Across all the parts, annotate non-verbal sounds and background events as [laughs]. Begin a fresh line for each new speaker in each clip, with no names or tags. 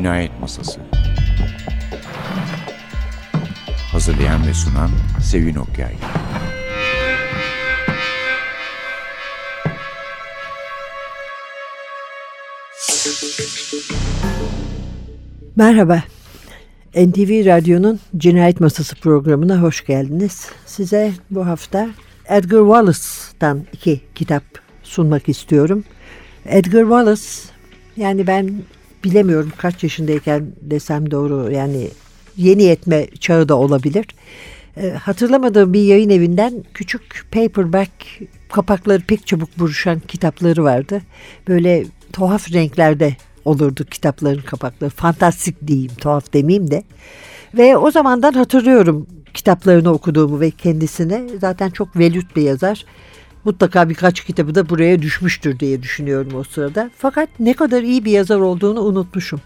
Cinayet Masası Hazırlayan ve sunan Sevin Okyay
Merhaba. NTV Radyo'nun Cinayet Masası programına hoş geldiniz. Size bu hafta Edgar Wallace'tan iki kitap sunmak istiyorum. Edgar Wallace yani ben bilemiyorum kaç yaşındayken desem doğru yani yeni yetme çağı da olabilir. E, hatırlamadığım bir yayın evinden küçük paperback kapakları pek çabuk buruşan kitapları vardı. Böyle tuhaf renklerde olurdu kitapların kapakları. Fantastik diyeyim, tuhaf demeyeyim de. Ve o zamandan hatırlıyorum kitaplarını okuduğumu ve kendisine. Zaten çok velut bir yazar. Mutlaka birkaç kitabı da buraya düşmüştür diye düşünüyorum o sırada. Fakat ne kadar iyi bir yazar olduğunu unutmuşum.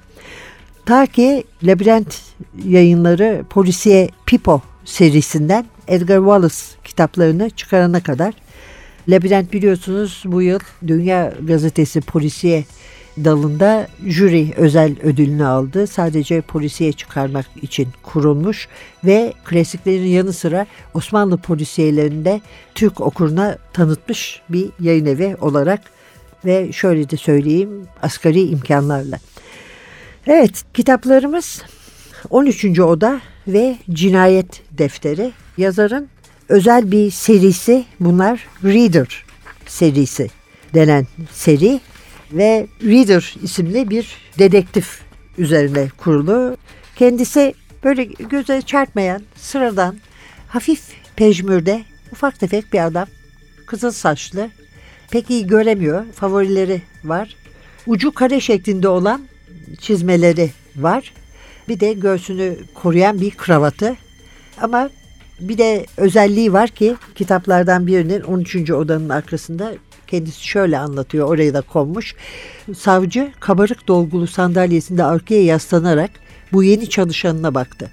Ta ki Labirent yayınları Polisiye Pipo serisinden Edgar Wallace kitaplarını çıkarana kadar. Labirent biliyorsunuz bu yıl Dünya Gazetesi Polisiye dalında jüri özel ödülünü aldı. Sadece polisiye çıkarmak için kurulmuş ve klasiklerin yanı sıra Osmanlı polisiyelerinde Türk okuruna tanıtmış bir yayın evi olarak ve şöyle de söyleyeyim asgari imkanlarla. Evet kitaplarımız 13. Oda ve Cinayet Defteri. Yazarın özel bir serisi bunlar Reader serisi denen seri ve Reader isimli bir dedektif üzerine kurulu. Kendisi böyle göze çarpmayan, sıradan, hafif pejmürde, ufak tefek bir adam. Kızıl saçlı, pek iyi göremiyor, favorileri var. Ucu kare şeklinde olan çizmeleri var. Bir de göğsünü koruyan bir kravatı. Ama bir de özelliği var ki kitaplardan birinin 13. odanın arkasında kendisi şöyle anlatıyor oraya da konmuş. Savcı kabarık dolgulu sandalyesinde arkaya yaslanarak bu yeni çalışanına baktı.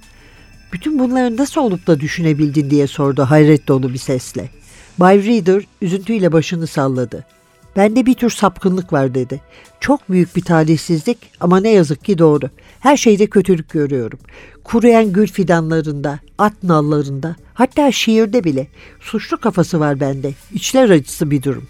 Bütün bunları nasıl olup da düşünebildin diye sordu hayret dolu bir sesle. Bay Reader üzüntüyle başını salladı. Bende bir tür sapkınlık var dedi. Çok büyük bir talihsizlik ama ne yazık ki doğru. Her şeyde kötülük görüyorum. Kuruyan gül fidanlarında, at nallarında, hatta şiirde bile suçlu kafası var bende. İçler acısı bir durum.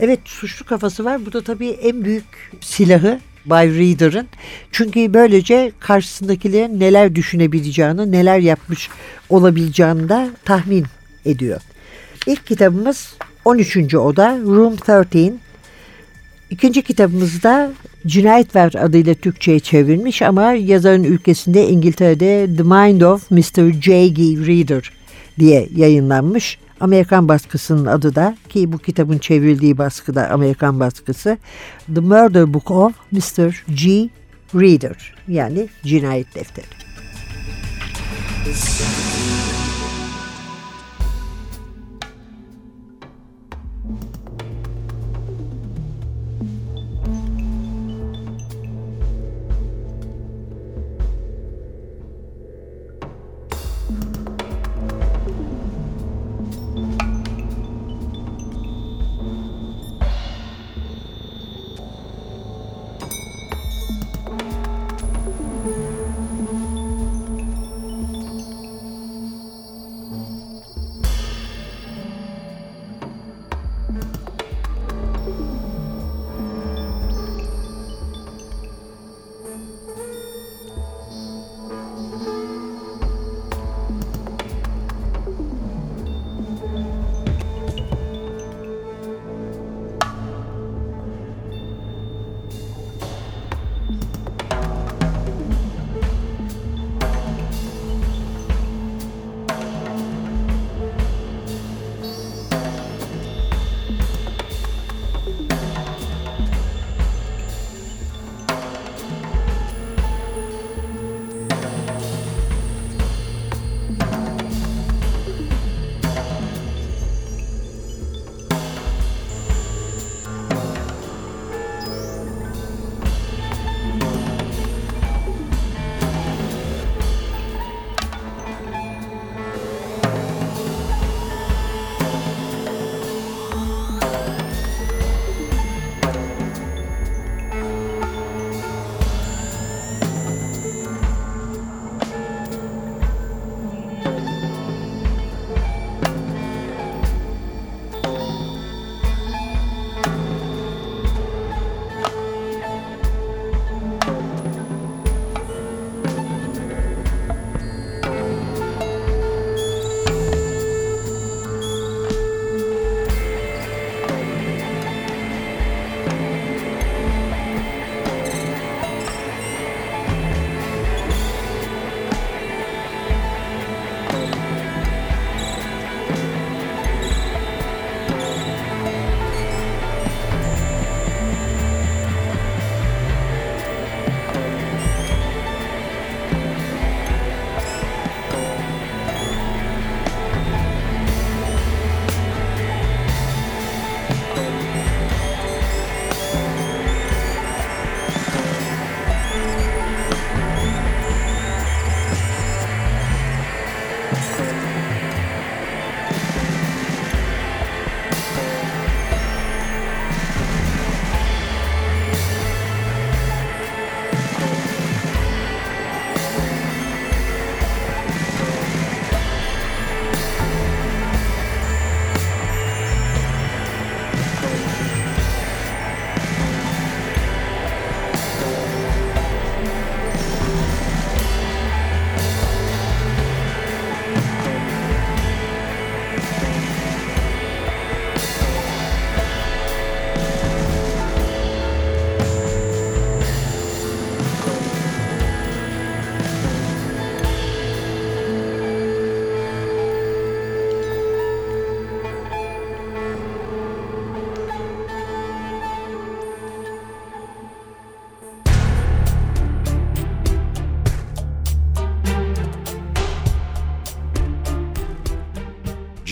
Evet suçlu kafası var. Bu da tabii en büyük silahı Bay Reader'ın. Çünkü böylece karşısındakilerin neler düşünebileceğini, neler yapmış olabileceğini de tahmin ediyor. İlk kitabımız 13. Oda Room 13. İkinci kitabımızda Cinayet Ver adıyla Türkçe'ye çevrilmiş ama yazarın ülkesinde İngiltere'de The Mind of Mr. J. G. Reader diye yayınlanmış. Amerikan baskısının adı da ki bu kitabın çevrildiği baskıda Amerikan baskısı The Murder Book of Mr. G. Reader yani cinayet defteri.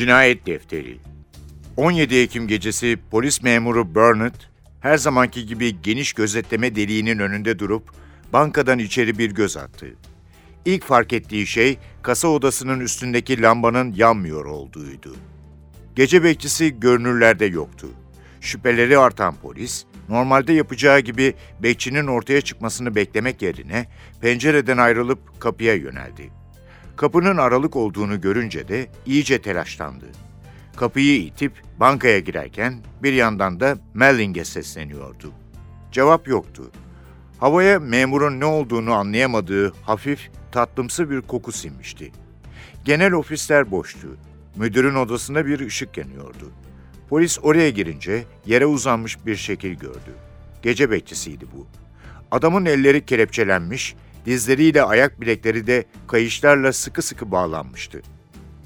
Cinayet Defteri 17 Ekim gecesi polis memuru Burnett her zamanki gibi geniş gözetleme deliğinin önünde durup bankadan içeri bir göz attı. İlk fark ettiği şey kasa odasının üstündeki lambanın yanmıyor olduğuydu. Gece bekçisi görünürlerde yoktu. Şüpheleri artan polis, normalde yapacağı gibi bekçinin ortaya çıkmasını beklemek yerine pencereden ayrılıp kapıya yöneldi. Kapının aralık olduğunu görünce de iyice telaşlandı. Kapıyı itip bankaya girerken bir yandan da Melling'e sesleniyordu. Cevap yoktu. Havaya memurun ne olduğunu anlayamadığı hafif, tatlımsı bir koku sinmişti. Genel ofisler boştu. Müdürün odasında bir ışık yanıyordu. Polis oraya girince yere uzanmış bir şekil gördü. Gece bekçisiydi bu. Adamın elleri kelepçelenmiş, dizleriyle ayak bilekleri de kayışlarla sıkı sıkı bağlanmıştı.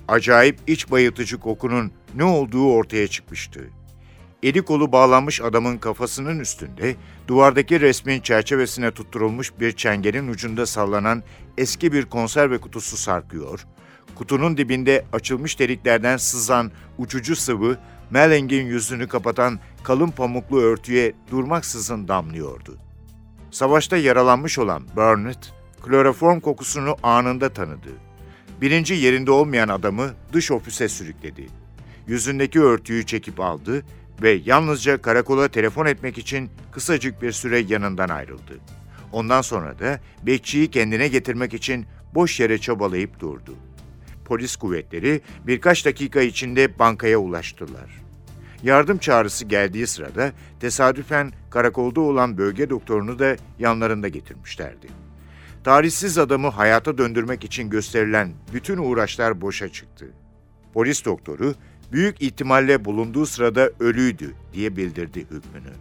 Acayip iç bayıltıcı kokunun ne olduğu ortaya çıkmıştı. Eli kolu bağlanmış adamın kafasının üstünde, duvardaki resmin çerçevesine tutturulmuş bir çengelin ucunda sallanan eski bir konserve kutusu sarkıyor, kutunun dibinde açılmış deliklerden sızan uçucu sıvı, Melling'in yüzünü kapatan kalın pamuklu örtüye durmaksızın damlıyordu. Savaşta yaralanmış olan Burnett, kloroform kokusunu anında tanıdı. Birinci yerinde olmayan adamı dış ofise sürükledi. Yüzündeki örtüyü çekip aldı ve yalnızca karakola telefon etmek için kısacık bir süre yanından ayrıldı. Ondan sonra da bekçiyi kendine getirmek için boş yere çabalayıp durdu. Polis kuvvetleri birkaç dakika içinde bankaya ulaştılar. Yardım çağrısı geldiği sırada tesadüfen karakolda olan bölge doktorunu da yanlarında getirmişlerdi. Tarihsiz adamı hayata döndürmek için gösterilen bütün uğraşlar boşa çıktı. Polis doktoru büyük ihtimalle bulunduğu sırada ölüydü diye bildirdi hükmünü.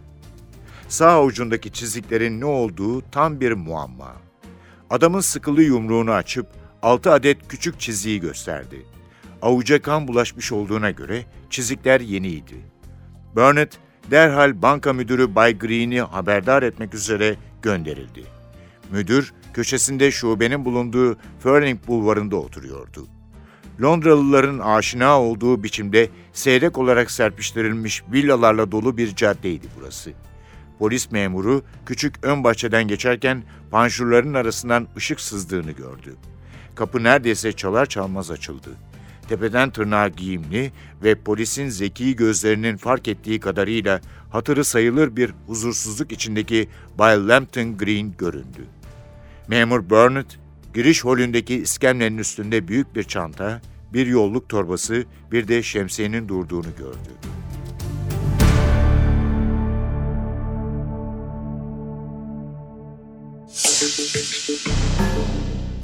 Sağ avucundaki çiziklerin ne olduğu tam bir muamma. Adamın sıkılı yumruğunu açıp altı adet küçük çiziyi gösterdi. Avuca kan bulaşmış olduğuna göre çizikler yeniydi. Burnett derhal banka müdürü Bay Green'i haberdar etmek üzere gönderildi. Müdür köşesinde şubenin bulunduğu Furling bulvarında oturuyordu. Londralıların aşina olduğu biçimde seyrek olarak serpiştirilmiş villalarla dolu bir caddeydi burası. Polis memuru küçük ön bahçeden geçerken panjurların arasından ışık sızdığını gördü. Kapı neredeyse çalar çalmaz açıldı. Tepeden tırnağa giyimli ve polisin zeki gözlerinin fark ettiği kadarıyla hatırı sayılır bir huzursuzluk içindeki Bay Lambton Green göründü. Memur Burnett, giriş holündeki iskemlenin üstünde büyük bir çanta, bir yolluk torbası, bir de şemsiyenin durduğunu gördü.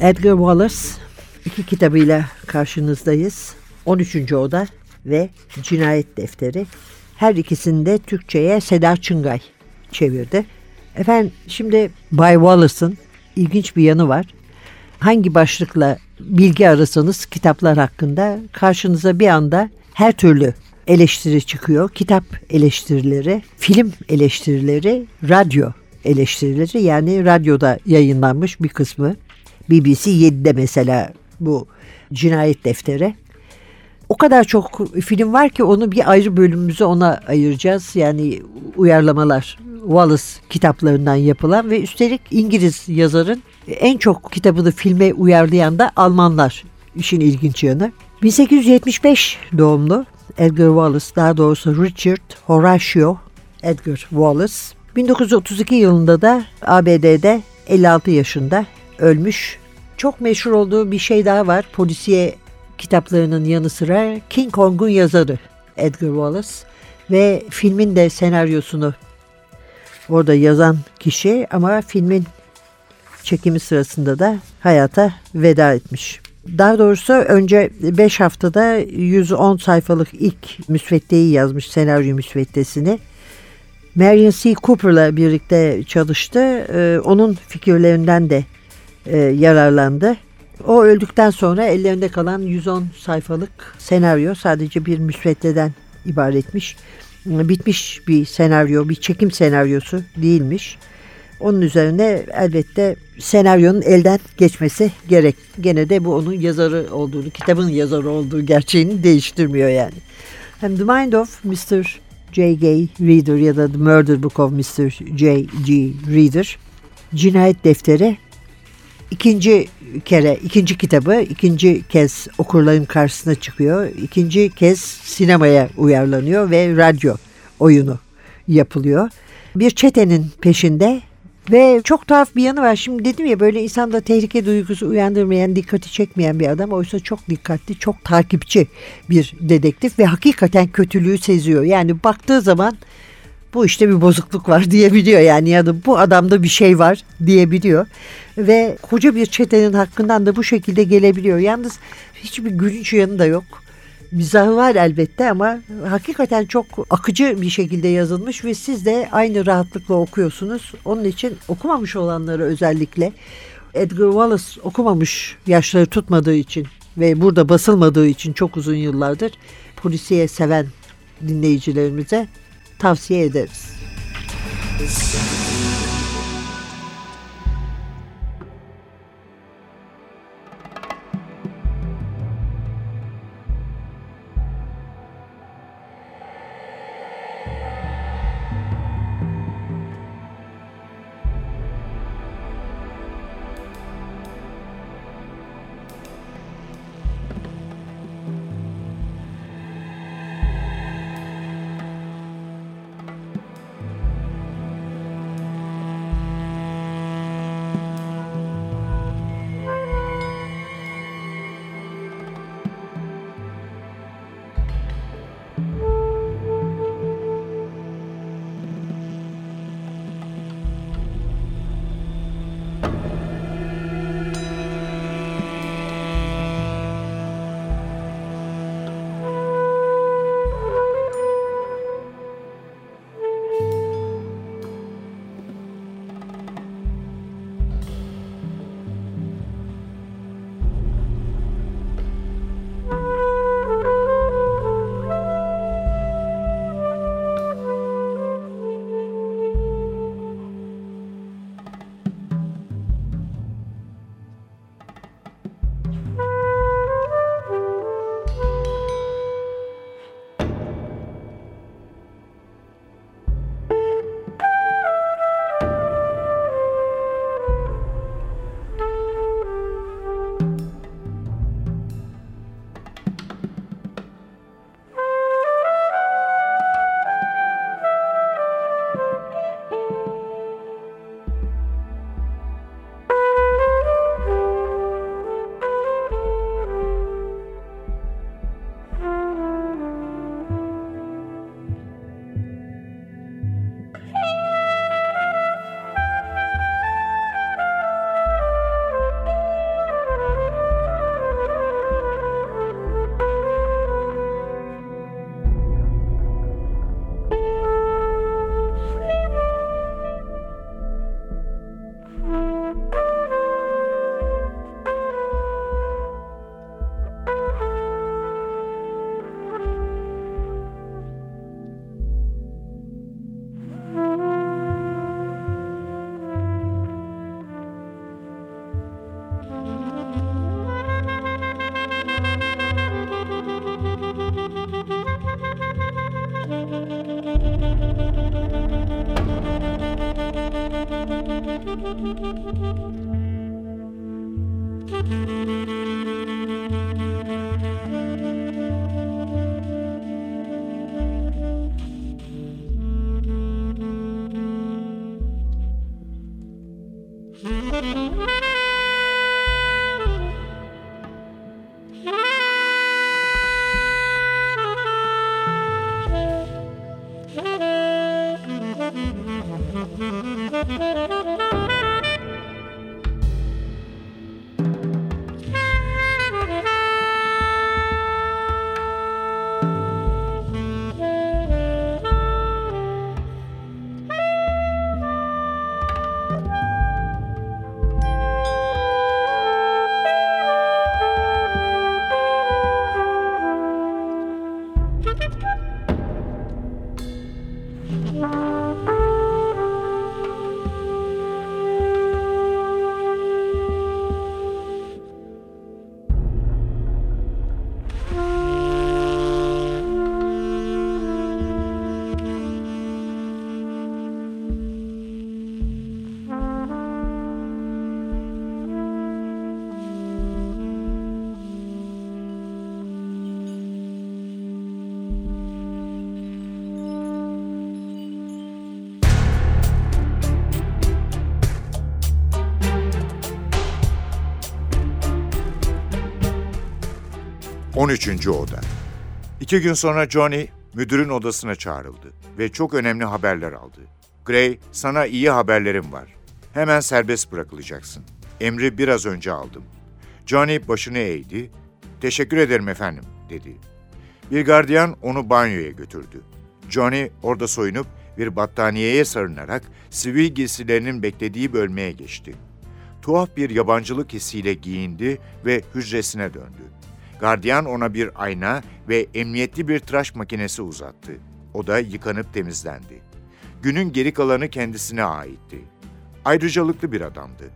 Edgar Wallace iki kitabıyla karşınızdayız. 13. Oda ve Cinayet Defteri. Her ikisini de Türkçe'ye Seda Çıngay çevirdi. Efendim şimdi Bay Wallace'ın ilginç bir yanı var. Hangi başlıkla bilgi arasanız kitaplar hakkında karşınıza bir anda her türlü eleştiri çıkıyor. Kitap eleştirileri, film eleştirileri, radyo eleştirileri yani radyoda yayınlanmış bir kısmı. BBC 7'de mesela bu cinayet defteri. O kadar çok film var ki onu bir ayrı bölümümüzü ona ayıracağız. Yani uyarlamalar Wallace kitaplarından yapılan ve üstelik İngiliz yazarın en çok kitabını filme uyarlayan da Almanlar işin ilginç yanı. 1875 doğumlu Edgar Wallace daha doğrusu Richard Horatio Edgar Wallace 1932 yılında da ABD'de 56 yaşında ölmüş. Çok meşhur olduğu bir şey daha var. Polisiye kitaplarının yanı sıra King Kong'un yazarı Edgar Wallace ve filmin de senaryosunu orada yazan kişi ama filmin çekimi sırasında da hayata veda etmiş. Daha doğrusu önce 5 haftada 110 sayfalık ilk müsveddeyi yazmış senaryo müsveddesini. Marion C. Cooper'la birlikte çalıştı. Ee, onun fikirlerinden de e, yararlandı. O öldükten sonra ellerinde kalan 110 sayfalık senaryo sadece bir müsveddeden ibaretmiş. Bitmiş bir senaryo, bir çekim senaryosu değilmiş. Onun üzerine elbette senaryonun elden geçmesi gerek. Gene de bu onun yazarı olduğunu, kitabın yazarı olduğu gerçeğini değiştirmiyor yani. Hem The Mind of Mr. J. G. Reader ya da The Murder Book of Mr. J. G. Reader cinayet defteri ikinci kere, ikinci kitabı ikinci kez okurların karşısına çıkıyor. İkinci kez sinemaya uyarlanıyor ve radyo oyunu yapılıyor. Bir çetenin peşinde ve çok tuhaf bir yanı var. Şimdi dedim ya böyle insanda tehlike duygusu uyandırmayan, dikkati çekmeyen bir adam. Oysa çok dikkatli, çok takipçi bir dedektif ve hakikaten kötülüğü seziyor. Yani baktığı zaman bu işte bir bozukluk var [laughs] diyebiliyor yani ya da bu adamda bir şey var diyebiliyor. Ve koca bir çetenin hakkından da bu şekilde gelebiliyor. Yalnız hiçbir gülünç yanı da yok. Mizahı var elbette ama hakikaten çok akıcı bir şekilde yazılmış ve siz de aynı rahatlıkla okuyorsunuz. Onun için okumamış olanları özellikle Edgar Wallace okumamış yaşları tutmadığı için ve burada basılmadığı için çok uzun yıllardır polisiye seven dinleyicilerimize tavsiye ederiz.
13. Oda İki gün sonra Johnny müdürün odasına çağrıldı ve çok önemli haberler aldı. Gray, sana iyi haberlerim var. Hemen serbest bırakılacaksın. Emri biraz önce aldım. Johnny başını eğdi. Teşekkür ederim efendim, dedi. Bir gardiyan onu banyoya götürdü. Johnny orada soyunup bir battaniyeye sarınarak sivil giysilerinin beklediği bölmeye geçti. Tuhaf bir yabancılık hissiyle giyindi ve hücresine döndü. Gardiyan ona bir ayna ve emniyetli bir tıraş makinesi uzattı. O da yıkanıp temizlendi. Günün geri kalanı kendisine aitti. Ayrıcalıklı bir adamdı.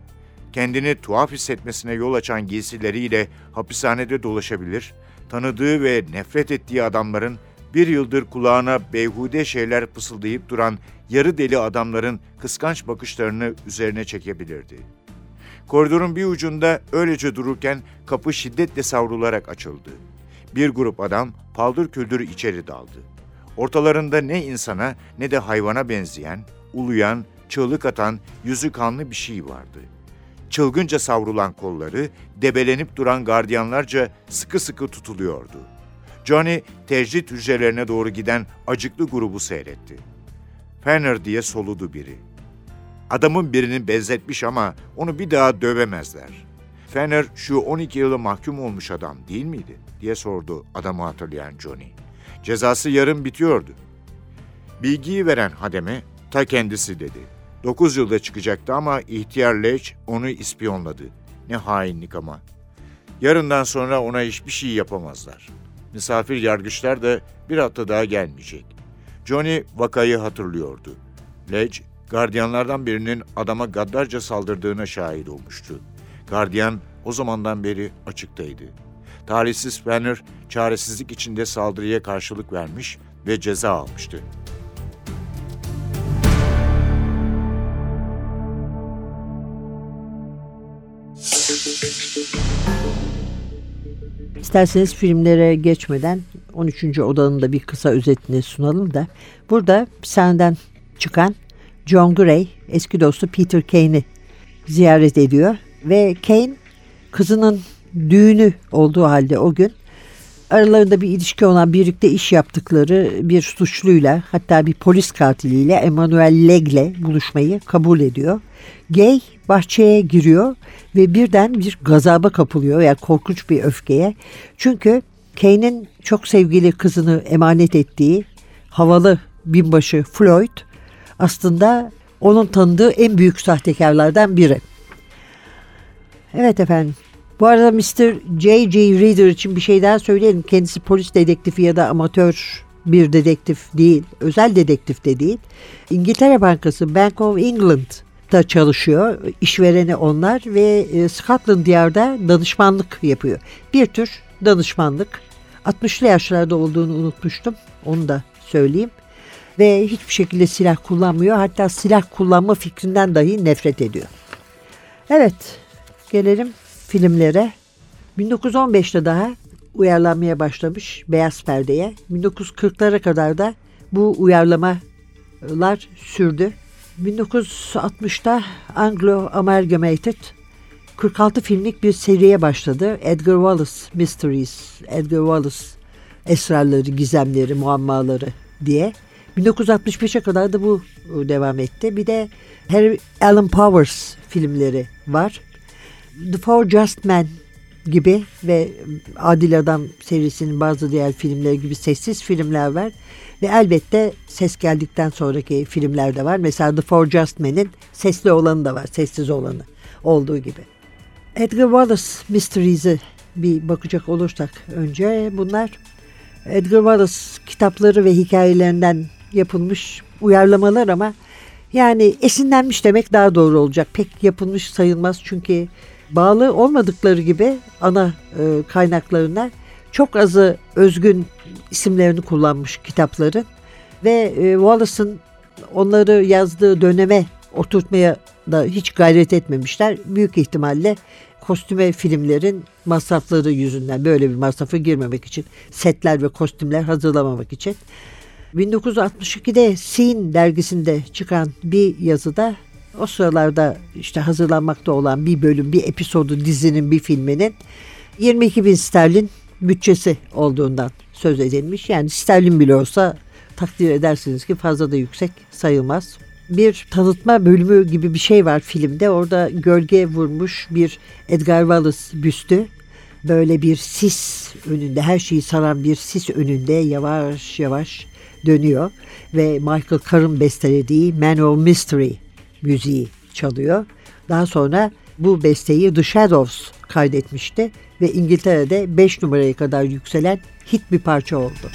Kendini tuhaf hissetmesine yol açan giysileriyle hapishanede dolaşabilir, tanıdığı ve nefret ettiği adamların bir yıldır kulağına beyhude şeyler fısıldayıp duran yarı deli adamların kıskanç bakışlarını üzerine çekebilirdi. Koridorun bir ucunda öylece dururken kapı şiddetle savrularak açıldı. Bir grup adam paldır küldür içeri daldı. Ortalarında ne insana ne de hayvana benzeyen, uluyan, çığlık atan, yüzü kanlı bir şey vardı. Çılgınca savrulan kolları, debelenip duran gardiyanlarca sıkı sıkı tutuluyordu. Johnny, tecrit hücrelerine doğru giden acıklı grubu seyretti. Fenner diye soludu biri. Adamın birini benzetmiş ama onu bir daha dövemezler. Fenner şu 12 yılı mahkum olmuş adam değil miydi? diye sordu adamı hatırlayan Johnny. Cezası yarın bitiyordu. Bilgiyi veren hademe ta kendisi dedi. 9 yılda çıkacaktı ama ihtiyar Leç onu ispiyonladı. Ne hainlik ama. Yarından sonra ona hiçbir şey yapamazlar. Misafir yargıçlar da bir hafta daha gelmeyecek. Johnny vakayı hatırlıyordu. Ledge, gardiyanlardan birinin adama gaddarca saldırdığına şahit olmuştu. Gardiyan o zamandan beri açıktaydı. Talihsiz Banner çaresizlik içinde saldırıya karşılık vermiş ve ceza almıştı.
İsterseniz filmlere geçmeden 13. odanın da bir kısa özetini sunalım da. Burada sahneden çıkan John Gray eski dostu Peter Kane'i ziyaret ediyor ve Kane kızının düğünü olduğu halde o gün aralarında bir ilişki olan birlikte iş yaptıkları bir suçluyla hatta bir polis katiliyle Emmanuel Leg'le buluşmayı kabul ediyor. Gay bahçeye giriyor ve birden bir gazaba kapılıyor yani korkunç bir öfkeye. Çünkü Kane'in çok sevgili kızını emanet ettiği havalı binbaşı Floyd aslında onun tanıdığı en büyük sahtekarlardan biri. Evet efendim. Bu arada Mr. J.J. Reader için bir şey daha söyleyelim. Kendisi polis dedektifi ya da amatör bir dedektif değil. Özel dedektif de değil. İngiltere Bankası Bank of England'da çalışıyor. İşvereni onlar ve e, Scotland Yard'a danışmanlık yapıyor. Bir tür danışmanlık. 60'lı yaşlarda olduğunu unutmuştum. Onu da söyleyeyim ve hiçbir şekilde silah kullanmıyor. Hatta silah kullanma fikrinden dahi nefret ediyor. Evet, gelelim filmlere. 1915'te daha uyarlanmaya başlamış Beyaz Perde'ye. 1940'lara kadar da bu uyarlamalar sürdü. 1960'ta Anglo Amalgamated 46 filmlik bir seriye başladı. Edgar Wallace Mysteries, Edgar Wallace esrarları, gizemleri, muammaları diye. 1965'e kadar da bu e, devam etti. Bir de Harry Alan Powers filmleri var. The Four Just Men gibi ve Adil Adam serisinin bazı diğer filmleri gibi sessiz filmler var. Ve elbette ses geldikten sonraki filmler de var. Mesela The Four Just Men'in sesli olanı da var, sessiz olanı olduğu gibi. Edgar Wallace Mysteries'e bir bakacak olursak önce bunlar Edgar Wallace kitapları ve hikayelerinden yapılmış uyarlamalar ama yani esinlenmiş demek daha doğru olacak. Pek yapılmış sayılmaz çünkü bağlı olmadıkları gibi ana e, kaynaklarına çok azı özgün isimlerini kullanmış kitapların ve e, Wallace'ın onları yazdığı döneme oturtmaya da hiç gayret etmemişler. Büyük ihtimalle kostüme filmlerin masrafları yüzünden böyle bir masrafa girmemek için setler ve kostümler hazırlamamak için 1962'de Scene dergisinde çıkan bir yazıda o sıralarda işte hazırlanmakta olan bir bölüm, bir episodu dizinin, bir filminin 22 bin sterlin bütçesi olduğundan söz edilmiş. Yani sterlin bile olsa takdir edersiniz ki fazla da yüksek sayılmaz. Bir tanıtma bölümü gibi bir şey var filmde. Orada gölge vurmuş bir Edgar Wallace büstü. Böyle bir sis önünde, her şeyi saran bir sis önünde yavaş yavaş dönüyor. Ve Michael Carr'ın bestelediği Man of Mystery müziği çalıyor. Daha sonra bu besteyi The Shadows kaydetmişti ve İngiltere'de 5 numaraya kadar yükselen hit bir parça oldu.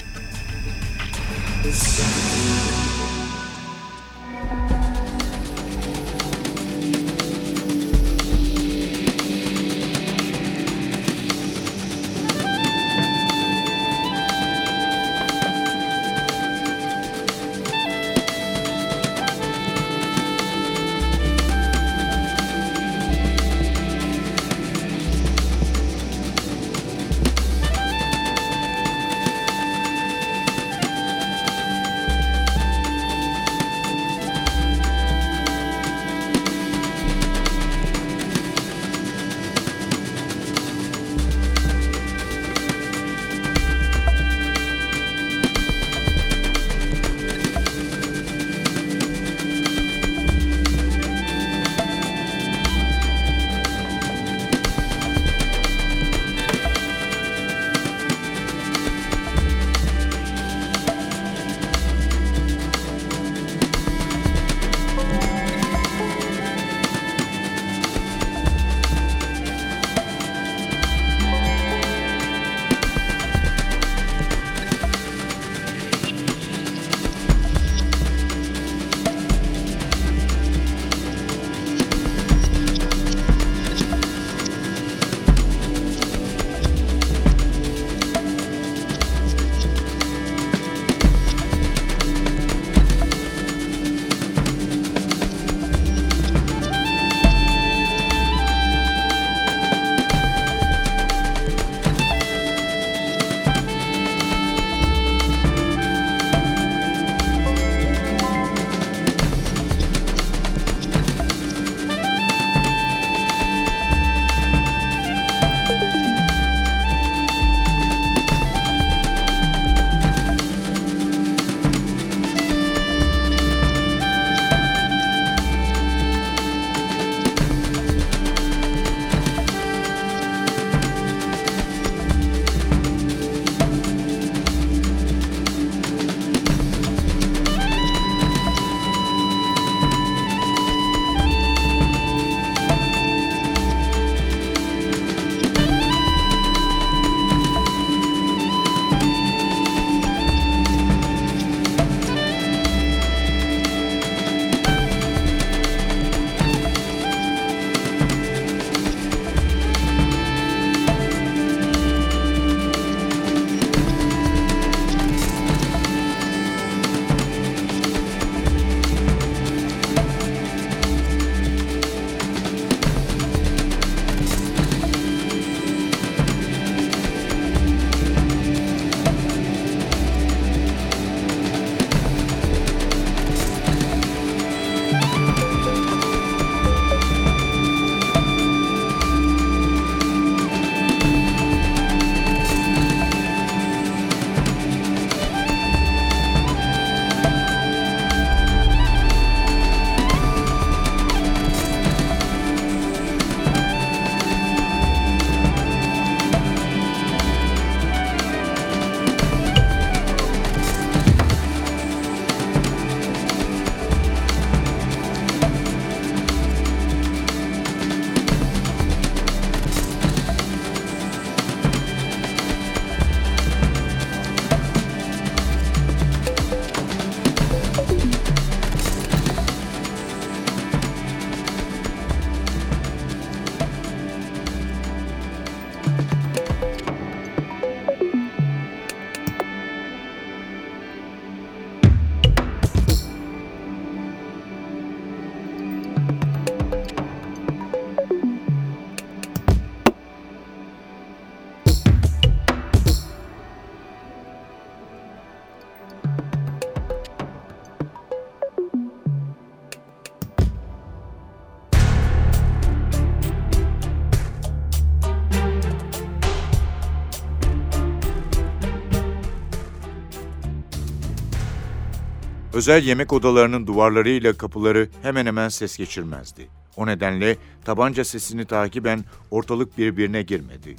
Özel yemek odalarının duvarlarıyla kapıları hemen hemen ses geçirmezdi. O nedenle tabanca sesini takiben ortalık birbirine girmedi.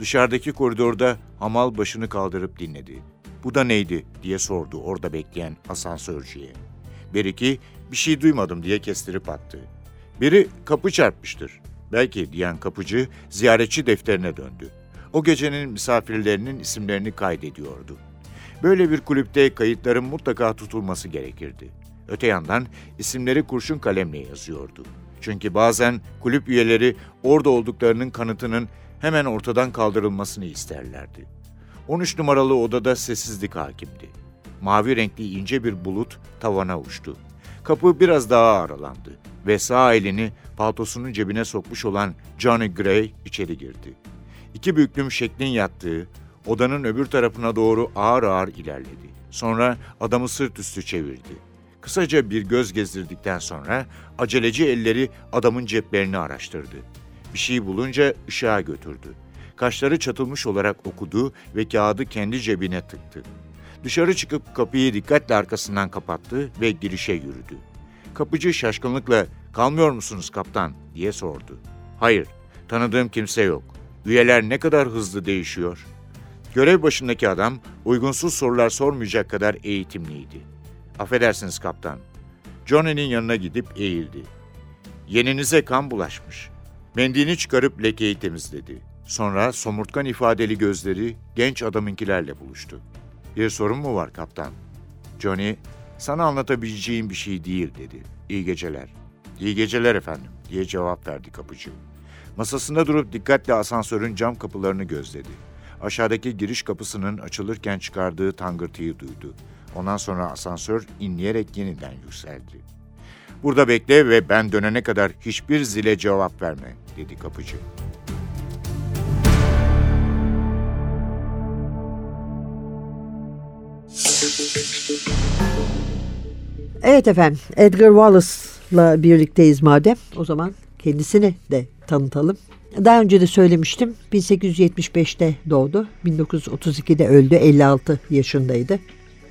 Dışarıdaki koridorda hamal başını kaldırıp dinledi. Bu da neydi diye sordu orada bekleyen asansörcüye. Beriki bir şey duymadım diye kestirip attı. Biri kapı çarpmıştır. Belki diyen kapıcı ziyaretçi defterine döndü. O gecenin misafirlerinin isimlerini kaydediyordu. Böyle bir kulüpte kayıtların mutlaka tutulması gerekirdi. Öte yandan isimleri kurşun kalemle yazıyordu. Çünkü bazen kulüp üyeleri orada olduklarının kanıtının hemen ortadan kaldırılmasını isterlerdi. 13 numaralı odada sessizlik hakimdi. Mavi renkli ince bir bulut tavana uçtu. Kapı biraz daha aralandı ve sağ elini paltosunun cebine sokmuş olan Johnny Gray içeri girdi. İki büklüm şeklin yattığı, odanın öbür tarafına doğru ağır ağır ilerledi. Sonra adamı sırt üstü çevirdi. Kısaca bir göz gezdirdikten sonra aceleci elleri adamın ceplerini araştırdı. Bir şey bulunca ışığa götürdü. Kaşları çatılmış olarak okudu ve kağıdı kendi cebine tıktı. Dışarı çıkıp kapıyı dikkatle arkasından kapattı ve girişe yürüdü. Kapıcı şaşkınlıkla "Kalmıyor musunuz kaptan?" diye sordu. "Hayır, tanıdığım kimse yok. Üyeler ne kadar hızlı değişiyor." Görev başındaki adam uygunsuz sorular sormayacak kadar eğitimliydi. "Affedersiniz kaptan." Johnny'nin yanına gidip eğildi. "Yeninize kan bulaşmış." Mendilini çıkarıp lekeyi temizledi. Sonra somurtkan ifadeli gözleri genç adamınkilerle buluştu. Bir sorun mu var kaptan? Johnny, sana anlatabileceğim bir şey değil dedi. İyi geceler. İyi geceler efendim diye cevap verdi kapıcı. Masasında durup dikkatle asansörün cam kapılarını gözledi. Aşağıdaki giriş kapısının açılırken çıkardığı tangırtıyı duydu. Ondan sonra asansör inleyerek yeniden yükseldi. Burada bekle ve ben dönene kadar hiçbir zile cevap verme, dedi kapıcı.
Evet efendim Edgar Wallace'la birlikteyiz madem o zaman kendisini de tanıtalım. Daha önce de söylemiştim 1875'te doğdu 1932'de öldü 56 yaşındaydı.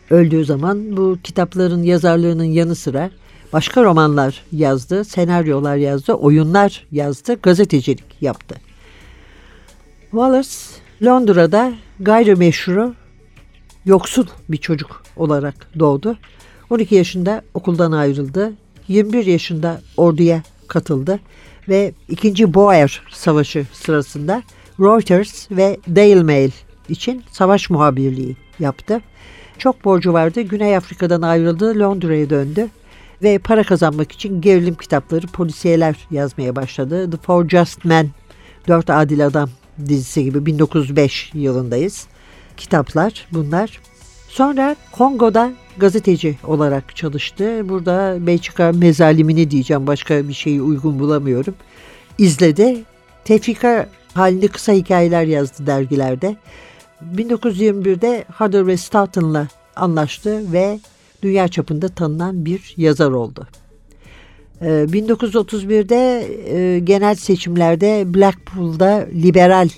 Öldüğü zaman bu kitapların yazarlığının yanı sıra başka romanlar yazdı, senaryolar yazdı, oyunlar yazdı, gazetecilik yaptı. Wallace Londra'da gayrimeşru yoksul bir çocuk olarak doğdu. 12 yaşında okuldan ayrıldı. 21 yaşında orduya katıldı ve 2. Boer Savaşı sırasında Reuters ve Daily Mail için savaş muhabirliği yaptı. Çok borcu vardı. Güney Afrika'dan ayrıldı, Londra'ya döndü ve para kazanmak için gerilim kitapları, polisiyeler yazmaya başladı. The Four Just Men, Dört Adil Adam dizisi gibi 1905 yılındayız. Kitaplar bunlar. Sonra Kongo'da gazeteci olarak çalıştı. Burada Belçika mezalimini diyeceğim. Başka bir şeyi uygun bulamıyorum. İzledi. Tefrika halinde kısa hikayeler yazdı dergilerde. 1921'de Hodder ve Stoughton'la anlaştı ve dünya çapında tanınan bir yazar oldu. 1931'de e, genel seçimlerde Blackpool'da liberal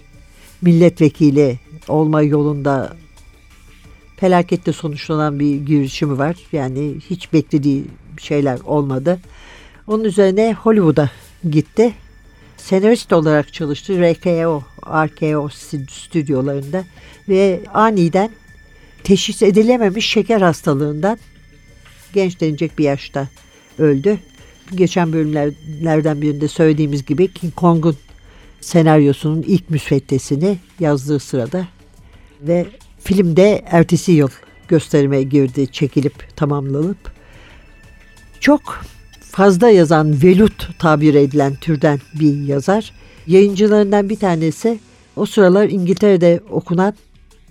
milletvekili olma yolunda felaketle sonuçlanan bir girişimi var. Yani hiç beklediği şeyler olmadı. Onun üzerine Hollywood'a gitti. Senarist olarak çalıştı RKO, RKO stüdyolarında ve aniden teşhis edilememiş şeker hastalığından genç denecek bir yaşta öldü. Geçen bölümlerden birinde söylediğimiz gibi King Kong'un senaryosunun ilk müsveddesini yazdığı sırada ve filmde ertesi yıl gösterime girdi, çekilip tamamlanıp. Çok fazla yazan velut tabir edilen türden bir yazar. Yayıncılarından bir tanesi o sıralar İngiltere'de okunan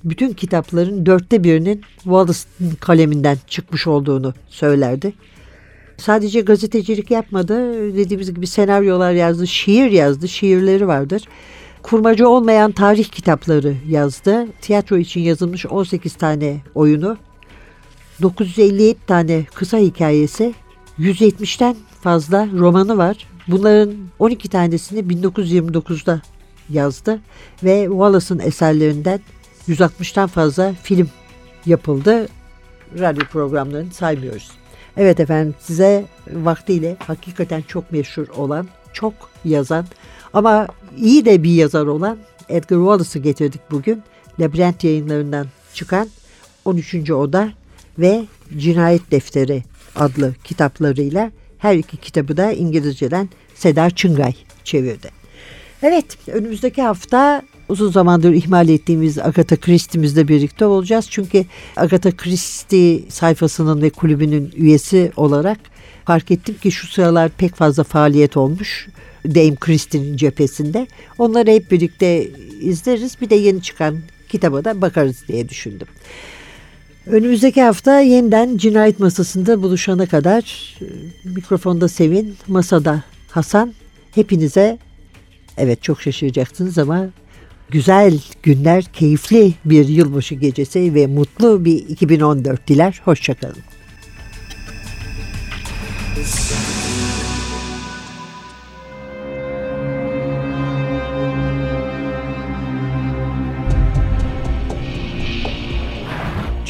bütün kitapların dörtte birinin Wallace'ın kaleminden çıkmış olduğunu söylerdi. Sadece gazetecilik yapmadı. Dediğimiz gibi senaryolar yazdı, şiir yazdı, şiirleri vardır. Kurmacı olmayan tarih kitapları yazdı. Tiyatro için yazılmış 18 tane oyunu, 957 tane kısa hikayesi, 170'ten fazla romanı var. Bunların 12 tanesini 1929'da yazdı ve Wallace'ın eserlerinden 160'tan fazla film yapıldı. radyo programlarını saymıyoruz. Evet efendim size vaktiyle hakikaten çok meşhur olan, çok yazan ama iyi de bir yazar olan Edgar Wallace'ı getirdik bugün. Labirent yayınlarından çıkan 13. Oda ve Cinayet Defteri adlı kitaplarıyla her iki kitabı da İngilizceden Seda Çıngay çevirdi. Evet önümüzdeki hafta uzun zamandır ihmal ettiğimiz Agatha Christie'mizle birlikte olacağız. Çünkü Agatha Christie sayfasının ve kulübünün üyesi olarak fark ettim ki şu sıralar pek fazla faaliyet olmuş. Dame Christie'nin cephesinde. Onları hep birlikte izleriz. Bir de yeni çıkan kitaba da bakarız diye düşündüm. Önümüzdeki hafta yeniden cinayet masasında buluşana kadar e, mikrofonda Sevin, masada Hasan. Hepinize evet çok şaşıracaksınız ama güzel günler, keyifli bir yılbaşı gecesi ve mutlu bir 2014 diler. Hoşçakalın.